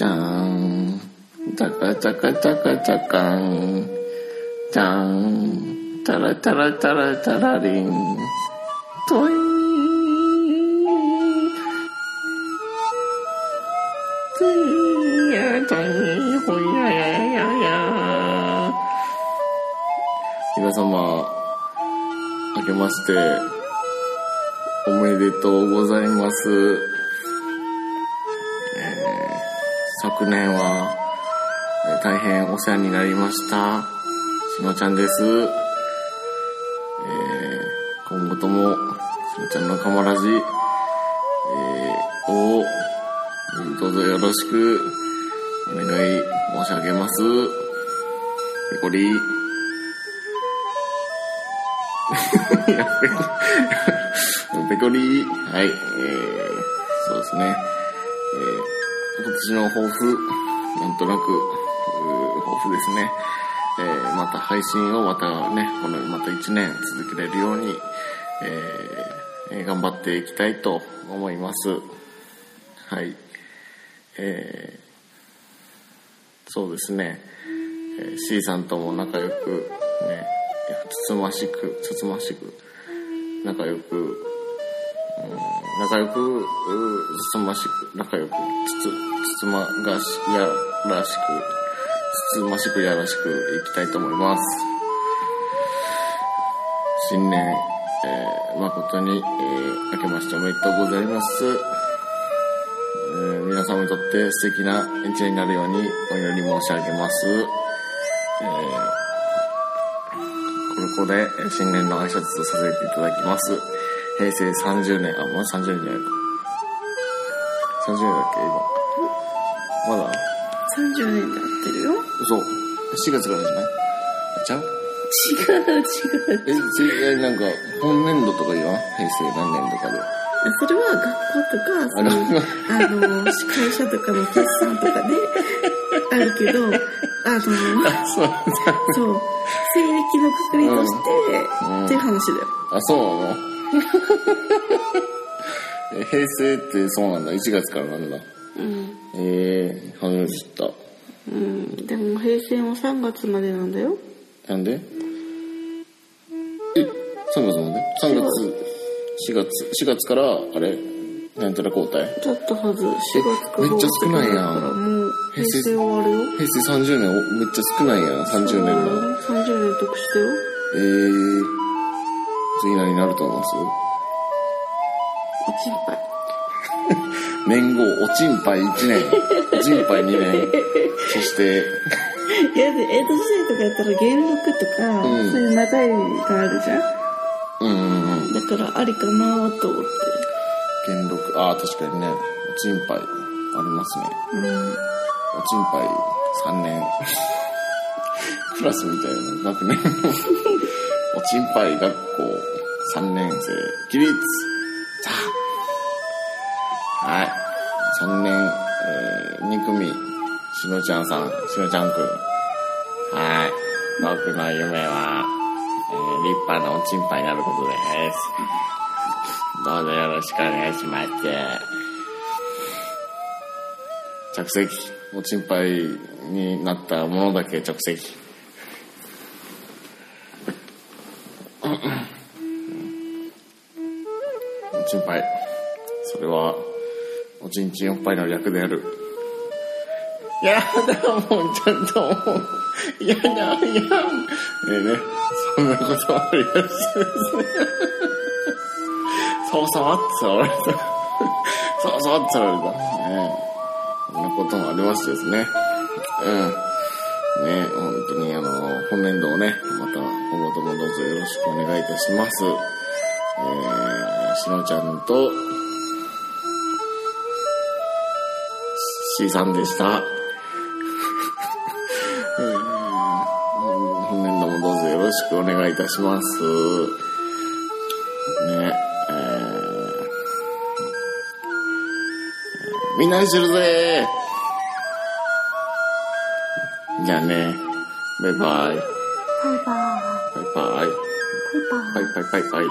じゃーん。チャカチャカチャカチャカン。じゃーん。タラタラタラタラリン。トイー。トイーやトイーほいやややや。皆様、明けまして、おめでとうございます。昨年は、えー大変お世話になりました。しのちゃんです。えー今後とも、しのちゃんのかまらじ、えーを、どうぞよろしく、お願い申し上げます。ペコリ。ペコ、ペコリ。はい、えー、そうですね。えー今年の抱負、なんとなく、抱負ですね。えーまた配信をまたね、このまた1年続けられるように、えー頑張っていきたいと思います。はい。えーそうですね、えー C さんとも仲良く、ね、つつましく、つつましく、仲良く、仲良く、つつましく、仲良く、つつ、つつまがし、やらしく、つつましくやらしくいきたいと思います。新年、えー誠に、えー明けましておめでとうございます。えー皆様にとって素敵な一年になるようにお祈り申し上げます。えーここで新年の挨拶とさせていただきます。平成30年、あ、もう30年じゃないか。30年だっけ、今。まだ？30年経ってるよ。嘘。4月からじゃない？あちゃう？違う違う。え、つえ、なんか、本年度とか言わん？平成何年とかで。それは学校とか、その、あの、会社とかの決算とかで あるけど、あの、そう。そう、西暦のくくりとして、うんっていう話だよ。あ、そう え平成ってそうなんだ。1月からなんだ。うん。えー、初めて知った。うん。でも平成も3月までなんだよ。なんで？え、3月まで ?3 月、4月、4月から、あれ？なんたら交代？だったはず、4月かめっちゃ少ないやん平成終わるよ。平成30年おめっちゃ少ないやん、30年の。30年得したよ。えー、次何になると思います？年号、おちんぱい1年、おちんぱい2年、そして、いや、で、江戸時代とかやったら元禄とか、うんそういう長いがあるじゃん。うんうんうん、だからありかなと思って。元禄、ああ、確かにね、おちんぱい、ありますね。うん。おちんぱい3年。クラスみたいな学年の おちんぱい学校3年生、起立さあはい。3年、えー、2組、しのちゃんさん、しのちゃんくん。はい。僕の夢は、えー、立派なおちんぱいになることです。どうぞよろしくお願いします。着席。おちんぱいになったものだけ着席。おちんぱい。それは、おちんちんおっぱいの略である。やだ、もうちゃんともう、やだ、やだ。ねえね、そんなことありましたですね。そうそうって触られた。そうそうって触られた。ねえそんなこともありましてですね。うん。ね、本当にあの、本年度をね、また今後ともどうぞよろしくお願いいたします。えー、しのちゃんと、C さんでした。えー本年度もどうぞよろしくお願いいたします。ね、えー、みんなしてるぜじゃあね、バイバイ。バイバーイ。バイバイ。バイバーイ。バイバイバイバイ。